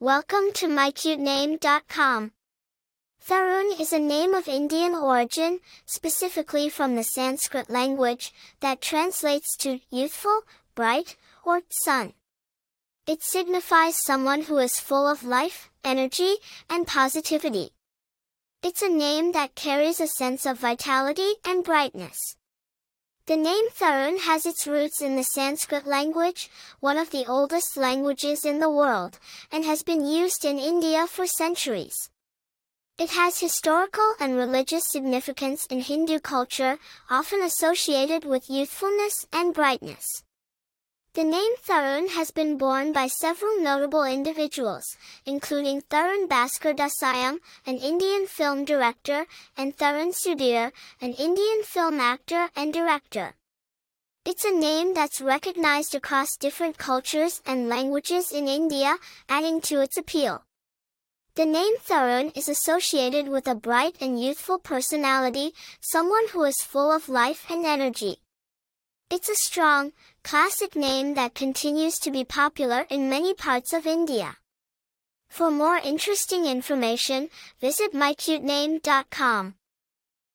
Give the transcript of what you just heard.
Welcome to mycutename.com. Tharun is a name of Indian origin, specifically from the Sanskrit language, that translates to youthful, bright, or sun. It signifies someone who is full of life, energy, and positivity. It's a name that carries a sense of vitality and brightness. The name Tharun has its roots in the Sanskrit language, one of the oldest languages in the world, and has been used in India for centuries. It has historical and religious significance in Hindu culture, often associated with youthfulness and brightness. The name Tharun has been borne by several notable individuals, including Tharun Bhaskar Dasayam, an Indian film director, and Tharun Sudhir, an Indian film actor and director. It's a name that's recognized across different cultures and languages in India, adding to its appeal. The name Tharun is associated with a bright and youthful personality, someone who is full of life and energy. It's a strong, classic name that continues to be popular in many parts of India. For more interesting information, visit mycutename.com.